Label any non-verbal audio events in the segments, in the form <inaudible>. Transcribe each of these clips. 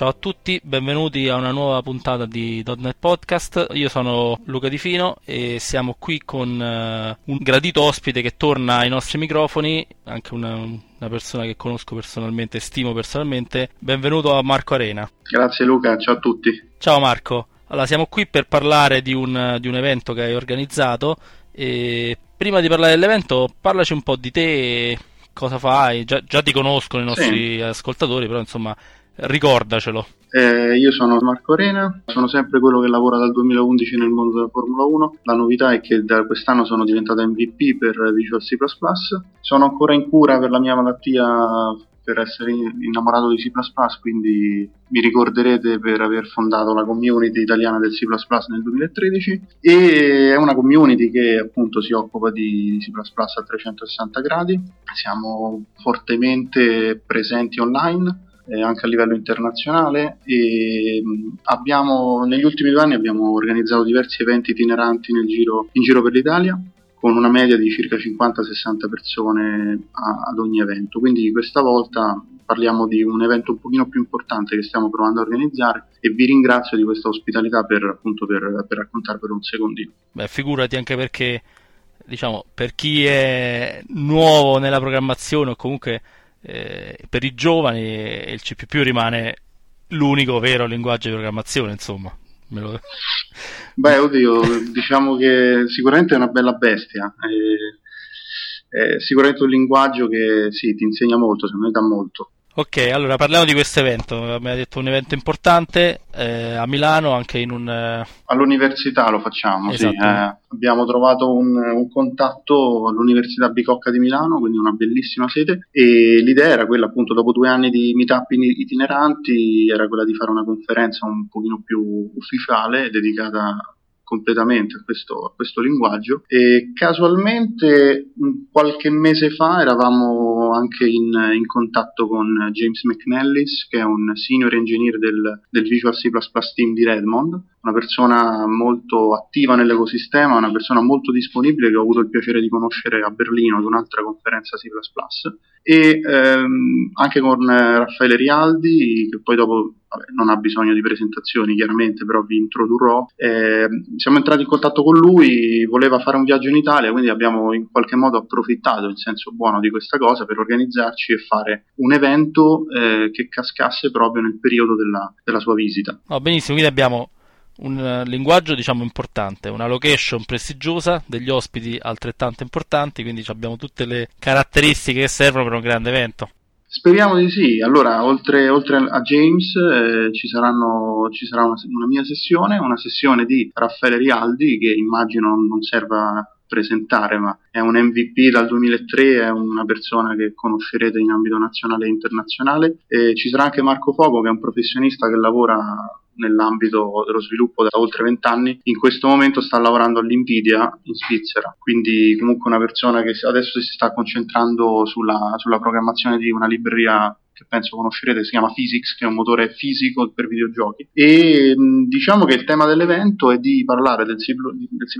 Ciao a tutti, benvenuti a una nuova puntata di .NET Podcast. Io sono Luca Di Fino e siamo qui con uh, un gradito ospite che torna ai nostri microfoni, anche una, una persona che conosco personalmente stimo personalmente. Benvenuto a Marco Arena. Grazie Luca, ciao a tutti. Ciao Marco. Allora, siamo qui per parlare di un, di un evento che hai organizzato e prima di parlare dell'evento parlaci un po' di te, cosa fai, già, già ti conoscono i nostri sì. ascoltatori, però insomma ricordacelo. Eh, io sono Marco Arena, sono sempre quello che lavora dal 2011 nel mondo della Formula 1. La novità è che da quest'anno sono diventato MVP per Visual C++. Sono ancora in cura per la mia malattia per essere innamorato di C++, quindi mi ricorderete per aver fondato la community italiana del C++ nel 2013 e è una community che appunto si occupa di C++ a 360 gradi. Siamo fortemente presenti online eh, anche a livello internazionale e abbiamo, negli ultimi due anni abbiamo organizzato diversi eventi itineranti giro, in giro per l'Italia con una media di circa 50-60 persone a, ad ogni evento. Quindi questa volta parliamo di un evento un pochino più importante che stiamo provando a organizzare e vi ringrazio di questa ospitalità per, appunto, per, per raccontarvelo un secondino. Beh, figurati anche perché diciamo, per chi è nuovo nella programmazione o comunque eh, per i giovani il C++ rimane l'unico vero linguaggio di programmazione, insomma. Lo... <laughs> Beh, oddio, diciamo che sicuramente è una bella bestia. È, è sicuramente un linguaggio che sì, ti insegna molto, secondo me dà molto. Ok, allora parliamo di questo evento. Abbiamo detto un evento importante eh, a Milano, anche in un. Eh... All'università lo facciamo, esatto. sì. Eh, abbiamo trovato un, un, contatto all'Università Bicocca di Milano, quindi una bellissima sede. E l'idea era quella, appunto, dopo due anni di meetup itineranti, era quella di fare una conferenza un pochino più ufficiale dedicata completamente a questo, a questo linguaggio. E casualmente qualche mese fa eravamo anche in, in, contatto con James McNellis che è un senior engineer del, del Visual C++ team di Redmond una persona molto attiva nell'ecosistema, una persona molto disponibile che ho avuto il piacere di conoscere a Berlino ad un'altra conferenza C++ e ehm, anche con Raffaele Rialdi che poi dopo vabbè, non ha bisogno di presentazioni chiaramente però vi introdurrò. Eh, siamo entrati in contatto con lui voleva fare un viaggio in Italia quindi abbiamo in qualche modo approfittato in senso buono di questa cosa per organizzarci e fare un evento eh, che cascasse proprio nel periodo della, della sua visita. Oh, benissimo quindi abbiamo un eh, linguaggio diciamo importante, una location prestigiosa, degli ospiti altrettanto importanti, quindi abbiamo tutte le caratteristiche che servono per un grande evento. Speriamo di sì. Allora, oltre, oltre a James, eh, ci, saranno, ci, sarà una, una, mia sessione, una sessione di Raffaele Rialdi, che immagino non serva presentare, ma è un MVP dal 2003, è una persona che conoscerete in ambito nazionale e internazionale. E ci sarà anche Marco Fogo, che è un professionista che lavora nell'ambito dello sviluppo da oltre vent'anni, in questo momento sta lavorando all'Invidia in Svizzera, quindi comunque una persona che adesso si sta concentrando sulla, sulla programmazione di una libreria che penso conoscerete, si chiama Physics, che è un motore fisico per videogiochi. E diciamo che il tema dell'evento è di parlare del C, del C++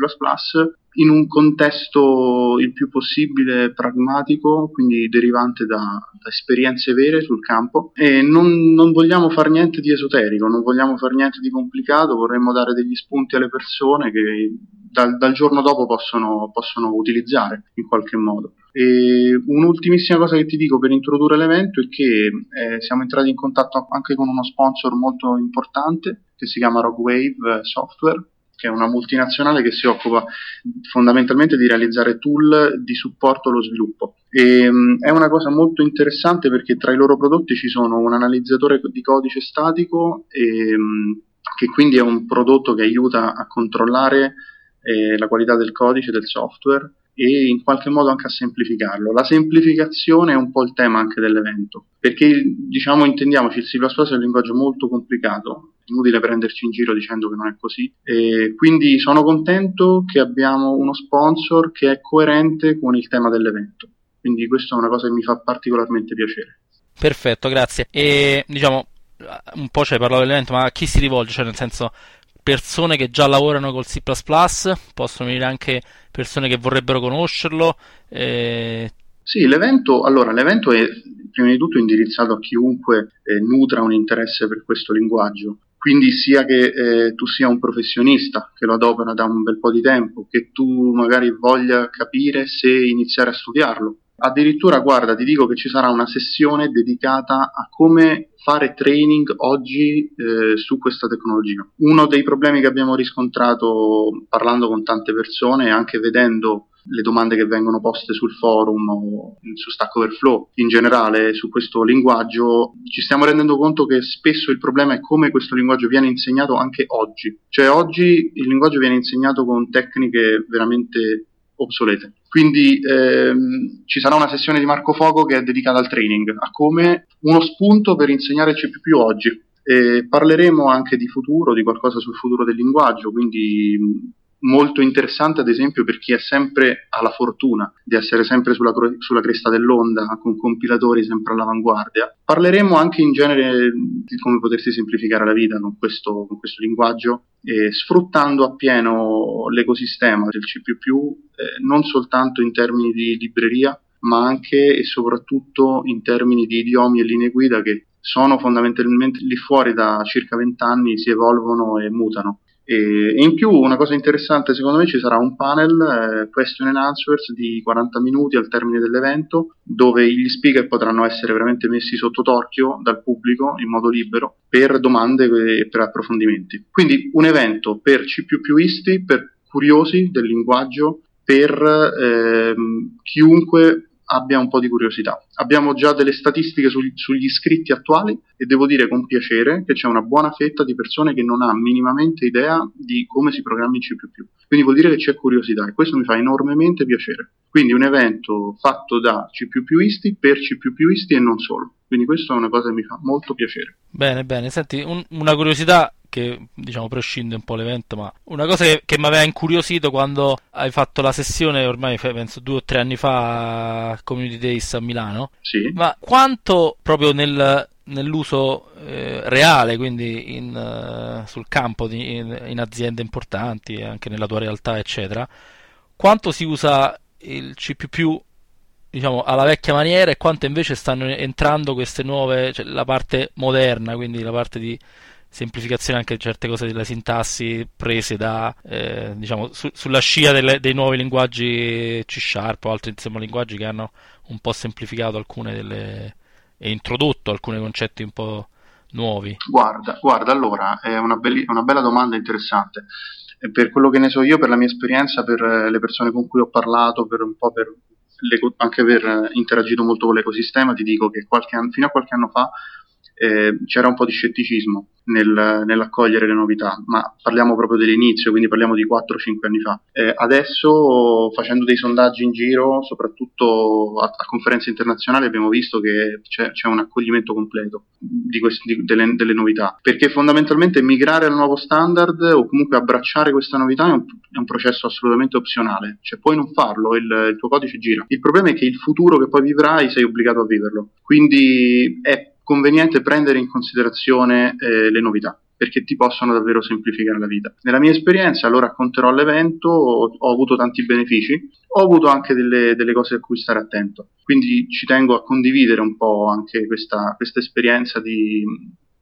in un contesto il più possibile pragmatico, quindi derivante da, da esperienze vere sul campo. E non, non vogliamo fare niente di esoterico, non vogliamo fare niente di complicato, vorremmo dare degli spunti alle persone che dal, dal giorno dopo possono, possono utilizzare in qualche modo. E un'ultimissima cosa che ti dico per introdurre l'evento è che eh, siamo entrati in contatto anche con uno sponsor molto importante che si chiama Rockwave Software, che è una multinazionale che si occupa fondamentalmente di realizzare tool di supporto allo sviluppo. E, um, è una cosa molto interessante perché tra i loro prodotti ci sono un analizzatore di codice statico e, um, che quindi è un prodotto che aiuta a controllare eh, la qualità del codice, del software e in qualche modo anche a semplificarlo. La semplificazione è un po' il tema anche dell'evento, perché diciamo intendiamoci il C++ è un linguaggio molto complicato, inutile prenderci in giro dicendo che non è così. E quindi sono contento che abbiamo uno sponsor che è coerente con il tema dell'evento. Quindi questa è una cosa che mi fa particolarmente piacere. Perfetto, grazie. E diciamo un po' ci hai parlato dell'evento, ma a chi si rivolge? Cioè, nel senso, persone che già lavorano col C++, possono venire anche persone che vorrebbero conoscerlo. Eh, Sì, l'evento, allora, l'evento è prima di tutto indirizzato a chiunque eh, nutra un interesse per questo linguaggio. Quindi sia che eh, tu sia un professionista che lo adopera da un bel po' di tempo, che tu magari voglia capire se iniziare a studiarlo. Addirittura, guarda, ti dico che ci sarà una sessione dedicata a come fare training oggi eh, su questa tecnologia. Uno dei problemi che abbiamo riscontrato parlando con tante persone e anche vedendo le domande che vengono poste sul forum o su Stack Overflow in generale su questo linguaggio, ci stiamo rendendo conto che spesso il problema è come questo linguaggio viene insegnato anche oggi. Cioè oggi il linguaggio viene insegnato con tecniche veramente obsolete. Quindi ehm, ci sarà una sessione di Marco Fogo che è dedicata al training, a come uno spunto per insegnare C++ oggi. E parleremo anche di futuro, di qualcosa sul futuro del linguaggio, quindi molto interessante ad esempio per chi sempre alla fortuna di essere sempre sulla, sulla, cresta dell'onda con compilatori sempre all'avanguardia. Parleremo anche in genere di come potersi semplificare la vita con questo, con questo linguaggio eh, sfruttando appieno l'ecosistema del C++ eh, non soltanto in termini di libreria ma anche e soprattutto in termini di idiomi e linee guida che sono fondamentalmente lì fuori da circa vent'anni, si evolvono e mutano. E in più una cosa interessante secondo me ci sarà un panel eh, question and answers di 40 minuti al termine dell'evento dove gli speaker potranno essere veramente messi sotto torchio dal pubblico in modo libero per domande e per approfondimenti. Quindi un evento per C++isti, per curiosi del linguaggio, per ehm, chiunque abbia un po' di curiosità. Abbiamo già delle statistiche su, sugli iscritti attuali e devo dire con piacere che c'è una buona fetta di persone che non ha minimamente idea di come si programmi in C++. Quindi vuol dire che c'è curiosità e questo mi fa enormemente piacere. Quindi un evento fatto da C++isti per C++isti e non solo. Quindi questa è una cosa che mi fa molto piacere. Bene, bene. Senti, un, una curiosità che diciamo prescinde un po' l'evento, ma una cosa che, che mi aveva incuriosito quando hai fatto la sessione, ormai penso due o tre anni fa, a Community Days a Milano, sì. ma quanto proprio nel, nell'uso eh, reale, quindi in, uh, sul campo di, in, in, aziende importanti, anche nella tua realtà, eccetera, quanto si usa il C++ diciamo alla vecchia maniera e quanto invece stanno entrando queste nuove, cioè la parte moderna, quindi la parte di semplificazione anche di certe cose della sintassi prese da, eh, diciamo, su, sulla scia delle, dei nuovi linguaggi C Sharp o altri insomma, linguaggi che hanno un po' semplificato alcune delle e introdotto alcuni concetti un po' nuovi. Guarda, guarda allora, è una, belli, una bella domanda interessante. Per quello che ne so io, per la mia esperienza, per le persone con cui ho parlato, per un po' per anche aver interagito molto con l'ecosistema, ti dico che anno, fino a qualche anno fa eh, c'era un po' di scetticismo nel, nell'accogliere le novità, ma parliamo proprio dell'inizio, quindi parliamo di 4-5 anni fa. Eh, adesso, facendo dei sondaggi in giro, soprattutto a, a conferenze internazionali, abbiamo visto che c'è, c'è un accoglimento completo di questi, di, delle, delle, novità, perché fondamentalmente migrare al nuovo standard o comunque abbracciare questa novità è un, è un processo assolutamente opzionale, cioè puoi non farlo, il, il tuo codice gira. Il problema è che il futuro che poi vivrai sei obbligato a viverlo, quindi è conveniente prendere in considerazione eh, le novità perché ti possono davvero semplificare la vita. Nella mia esperienza, lo racconterò all'evento, ho, ho avuto tanti benefici, ho avuto anche delle, delle, cose a cui stare attento. Quindi ci tengo a condividere un po' anche questa, questa esperienza di,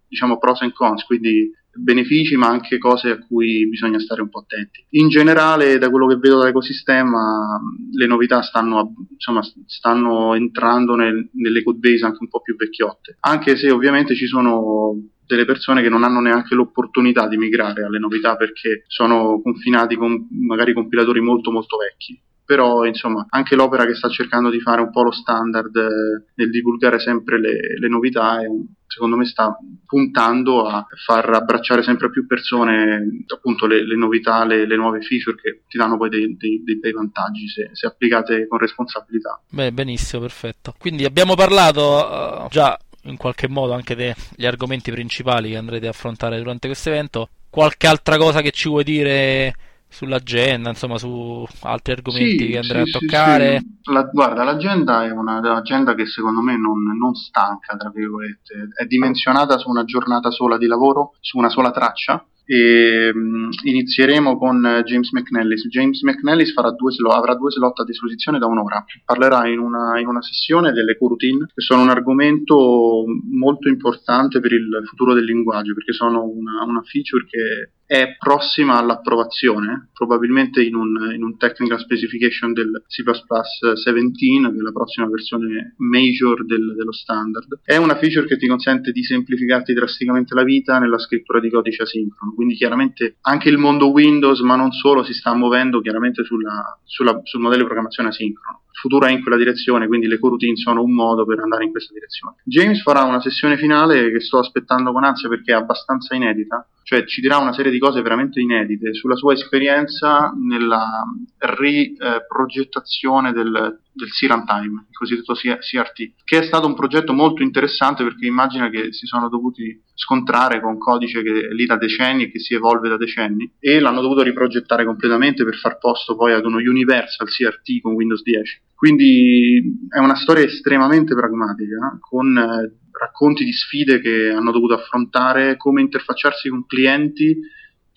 diciamo, pros and cons, quindi benefici ma anche cose a cui bisogna stare un po' attenti. In generale, da quello che vedo dall'ecosistema, le novità stanno, insomma, stanno entrando nel, nelle code base anche un po' più vecchiotte, anche se ovviamente ci sono delle persone che non hanno neanche l'opportunità di migrare alle novità perché sono confinati con magari compilatori molto molto vecchi però insomma anche l'opera che sta cercando di fare un po' lo standard eh, nel divulgare sempre le, le novità è, secondo me sta puntando a far abbracciare sempre più persone appunto le, le novità, le, le, nuove feature che ti danno poi dei, dei, dei bei vantaggi se, se, applicate con responsabilità. Beh, benissimo, perfetto. Quindi abbiamo parlato uh, già in qualche modo anche degli argomenti principali che andrete a affrontare durante questo evento. Qualche altra cosa che ci vuoi dire sull'agenda, insomma, su altri argomenti sì, che andrei sì, a toccare. Sì, La, guarda, l'agenda è un'agenda che secondo me non, non, stanca, tra virgolette, è dimensionata su una giornata sola di lavoro, su una sola traccia e um, inizieremo con James McNellis. James McNellis due slot, avrà due slot a disposizione da un'ora. Parlerà in una, in una sessione delle coroutine, che sono un argomento molto importante per il futuro del linguaggio, perché sono una, una feature che è prossima all'approvazione, probabilmente in un, in un technical specification del C++ 17, che è la prossima versione major del, dello standard. È una feature che ti consente di semplificarti drasticamente la vita nella scrittura di codice asincrono, quindi chiaramente anche il mondo Windows, ma non solo, si sta muovendo chiaramente sulla, sulla, sul modello di programmazione asincrono futuro è in quella direzione, quindi le coroutine sono un modo per andare in questa direzione. James farà una sessione finale che sto aspettando con ansia perché è abbastanza inedita, cioè ci dirà una serie di cose veramente inedite sulla sua esperienza nella riprogettazione del, del C Runtime, il cosiddetto CRT, che è stato un progetto molto interessante perché immagina che si sono dovuti scontrare con codice che è lì da decenni e che si evolve da decenni e l'hanno dovuto riprogettare completamente per far posto poi ad uno Universal CRT con Windows 10. Quindi è una storia estremamente pragmatica, con eh, racconti di sfide che hanno dovuto affrontare, come interfacciarsi con clienti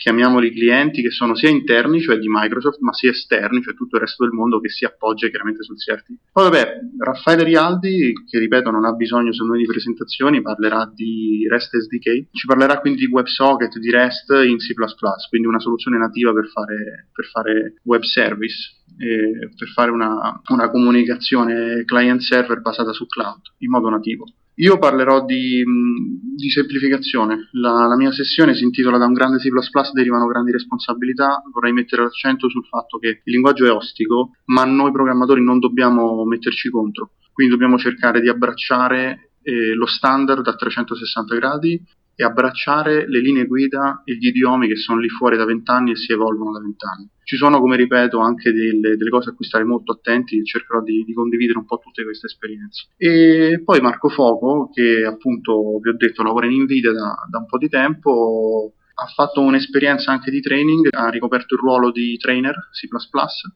chiamiamoli clienti che sono sia interni, cioè di Microsoft, ma sia esterni, cioè tutto il resto del mondo che si appoggia chiaramente sul CRT. Poi vabbè, Raffaele Rialdi, che ripeto non ha bisogno se non di presentazioni, parlerà di REST SDK, ci parlerà quindi di WebSocket, di REST in C++, quindi una soluzione nativa per fare, per fare web service. per fare una, una comunicazione client-server basata su cloud in modo nativo. Io parlerò di, di semplificazione. La, la, mia sessione si intitola Da un grande C derivano grandi responsabilità. Vorrei mettere l'accento sul fatto che il linguaggio è ostico, ma noi programmatori non dobbiamo metterci contro. Quindi dobbiamo cercare di abbracciare eh, lo standard a 360 gradi e abbracciare le linee guida e gli idiomi che sono lì fuori da vent'anni e si evolvono da vent'anni. Ci sono, come ripeto, anche delle, delle, cose a cui stare molto attenti e cercherò di, di, condividere un po' tutte queste esperienze. E poi Marco Foco, che appunto vi ho detto lavora in Nvidia da, da un po' di tempo, ha fatto un'esperienza anche di training, ha ricoperto il ruolo di trainer C++,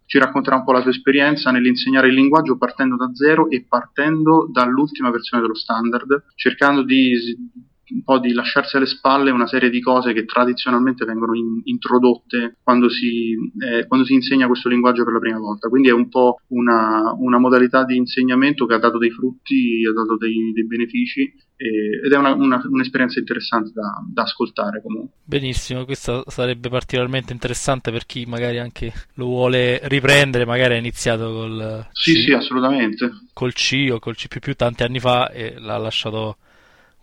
ci racconterà un po' la sua esperienza nell'insegnare il linguaggio partendo da zero e partendo dall'ultima versione dello standard, cercando di un po' di lasciarsi alle spalle una serie di cose che tradizionalmente vengono in, introdotte quando si, eh, quando si, insegna questo linguaggio per la prima volta. Quindi è un po' una, una modalità di insegnamento che ha dato dei frutti, ha dato dei, dei benefici ed è una, una, un'esperienza interessante da, da, ascoltare comunque. Benissimo, questo sarebbe particolarmente interessante per chi magari anche lo vuole riprendere, magari ha iniziato col sì, C, sì, assolutamente. col C o col C++ tanti anni fa e l'ha lasciato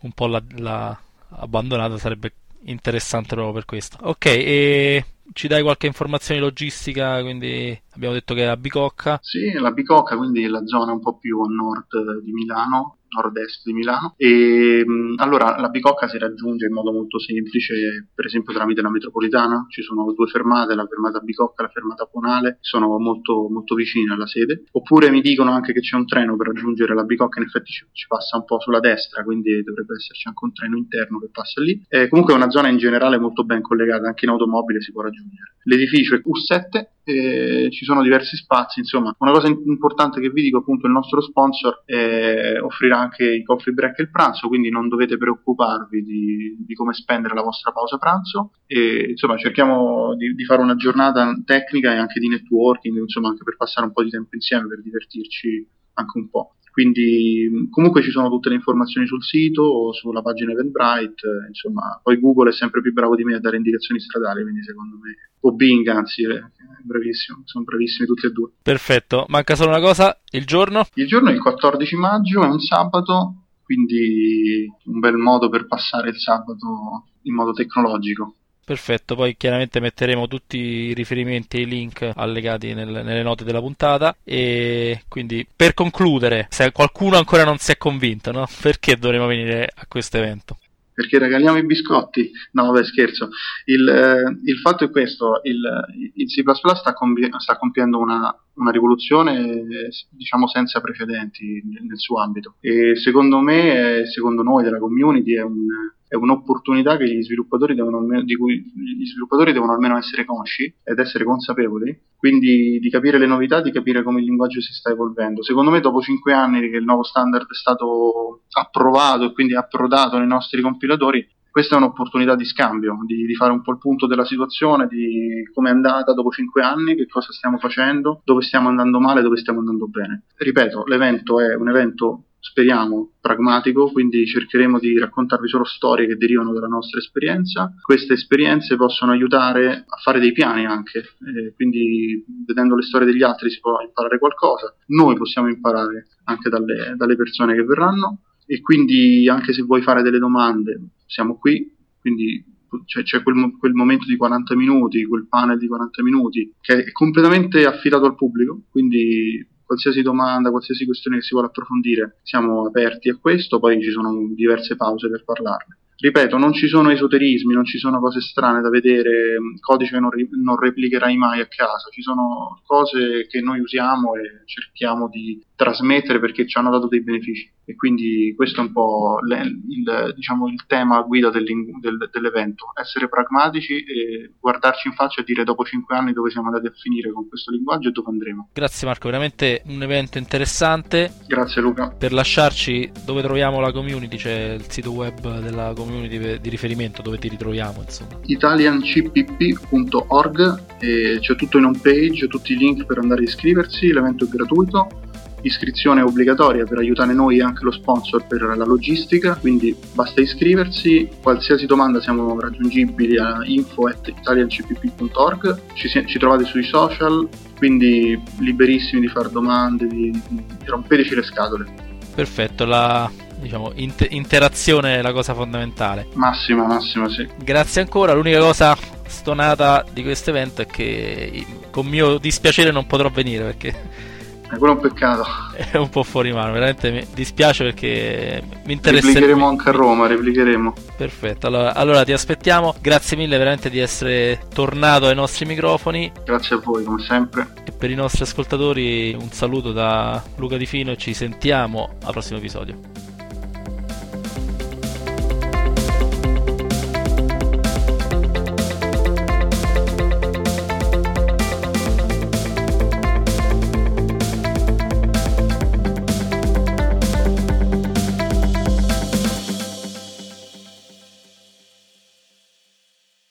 un po' l'ha, l'ha abbandonata, sarebbe interessante proprio per questo. Ok, e ci dai qualche informazione logistica? Quindi abbiamo detto che è la Bicocca. Sì, la Bicocca, quindi la zona un po' più a nord di Milano, nord-est di Milano. E allora la Bicocca si raggiunge in modo molto semplice, per esempio tramite la metropolitana. Ci sono due fermate, la fermata Bicocca e la fermata Ponale, sono molto, molto vicine alla sede. Oppure mi dicono anche che c'è un treno per raggiungere la Bicocca, in effetti ci, ci passa un po' sulla destra, quindi dovrebbe esserci anche un treno interno che passa lì. E comunque è una zona in generale molto ben collegata, anche in automobile si può raggiungere. L'edificio è U7 e ci sono diversi spazi, insomma, una cosa importante che vi dico appunto il nostro sponsor eh, offrirà anche i coffee break e il pranzo, quindi non dovete preoccuparvi di, di come spendere la vostra pausa pranzo e insomma cerchiamo di, di, fare una giornata tecnica e anche di networking, insomma anche per passare un po' di tempo insieme, per divertirci anche un po'. Quindi comunque ci sono tutte le informazioni sul sito o sulla pagina Eventbrite, insomma, poi Google è sempre più bravo di me a dare indicazioni stradali, quindi secondo me, o Bing anzi, è bravissimo, sono bravissimi tutti e due. Perfetto, manca solo una cosa, il giorno? Il giorno è il 14 maggio, è un sabato, quindi un bel modo per passare il sabato in modo tecnologico. Perfetto, poi chiaramente metteremo tutti i riferimenti e i link allegati nel, nelle note della puntata e quindi per concludere, se qualcuno ancora non si è convinto, no? <laughs> perché dovremmo venire a questo evento? perché regaliamo i biscotti. No, vabbè, scherzo. Il, eh, il fatto è questo: il, il C sta, compi- sta compiendo una, una, rivoluzione, diciamo, senza precedenti nel, nel suo ambito. E secondo me, secondo noi della community, è un è un'opportunità devono, di cui gli sviluppatori devono almeno essere consci ed essere consapevoli, quindi di capire le novità, di capire come il linguaggio si sta evolvendo. Secondo me dopo cinque anni che il nuovo standard è stato approvato e quindi approdato nei nostri compilatori, questa è un'opportunità di scambio, di, di, fare un po' il punto della situazione, di come è andata dopo cinque anni, che cosa stiamo facendo, dove stiamo andando male, dove stiamo andando bene. Ripeto, l'evento è un evento speriamo pragmatico, quindi cercheremo di raccontarvi solo storie che derivano dalla nostra esperienza. Queste esperienze possono aiutare a fare dei piani anche, eh, quindi vedendo le storie degli altri si può imparare qualcosa, noi possiamo imparare anche dalle, dalle persone che verranno e quindi anche se vuoi fare delle domande siamo qui, quindi c'è, c'è quel, quel, momento di 40 minuti, quel panel di 40 minuti che è completamente affidato al pubblico, quindi qualsiasi domanda, qualsiasi questione che si vuole approfondire, siamo aperti a questo, poi ci sono diverse pause per parlarne. Ripeto, non ci sono esoterismi, non ci sono cose strane da vedere, codice che non, ri- non replicherai mai a casa, ci sono cose che noi usiamo e cerchiamo di trasmettere perché ci hanno dato dei benefici e quindi questo è un po' le, il, diciamo, il, tema guida del, del, dell'evento, essere pragmatici e guardarci in faccia e dire dopo cinque anni dove siamo andati a finire con questo linguaggio e dove andremo. Grazie Marco, veramente un evento interessante. Grazie Luca. Per lasciarci dove troviamo la community c'è il sito web della community di riferimento dove ti ritroviamo insomma. italiancpp.org c'è tutto in home page, tutti i link per andare a iscriversi, l'evento è gratuito iscrizione obbligatoria per aiutare noi e anche lo sponsor per la logistica, quindi basta iscriversi, qualsiasi domanda siamo raggiungibili a info.italiancpp.org, ci, ci trovate sui social, quindi liberissimi di fare domande, di, di rompeteci le scatole. Perfetto, la diciamo, inter- interazione è la cosa fondamentale. Massima, massima, sì. Grazie ancora, l'unica cosa stonata di questo evento è che con mio dispiacere non potrò venire perché eh, quello è un peccato. <laughs> È un po' fuori mano, veramente mi dispiace perché mi interessa. Replicheremo anche a Roma, replicheremo. Perfetto, allora, allora, ti aspettiamo. Grazie mille veramente di essere tornato ai nostri microfoni. Grazie a voi, come sempre. E per i nostri ascoltatori un saluto da Luca Di Fino e ci sentiamo al prossimo episodio.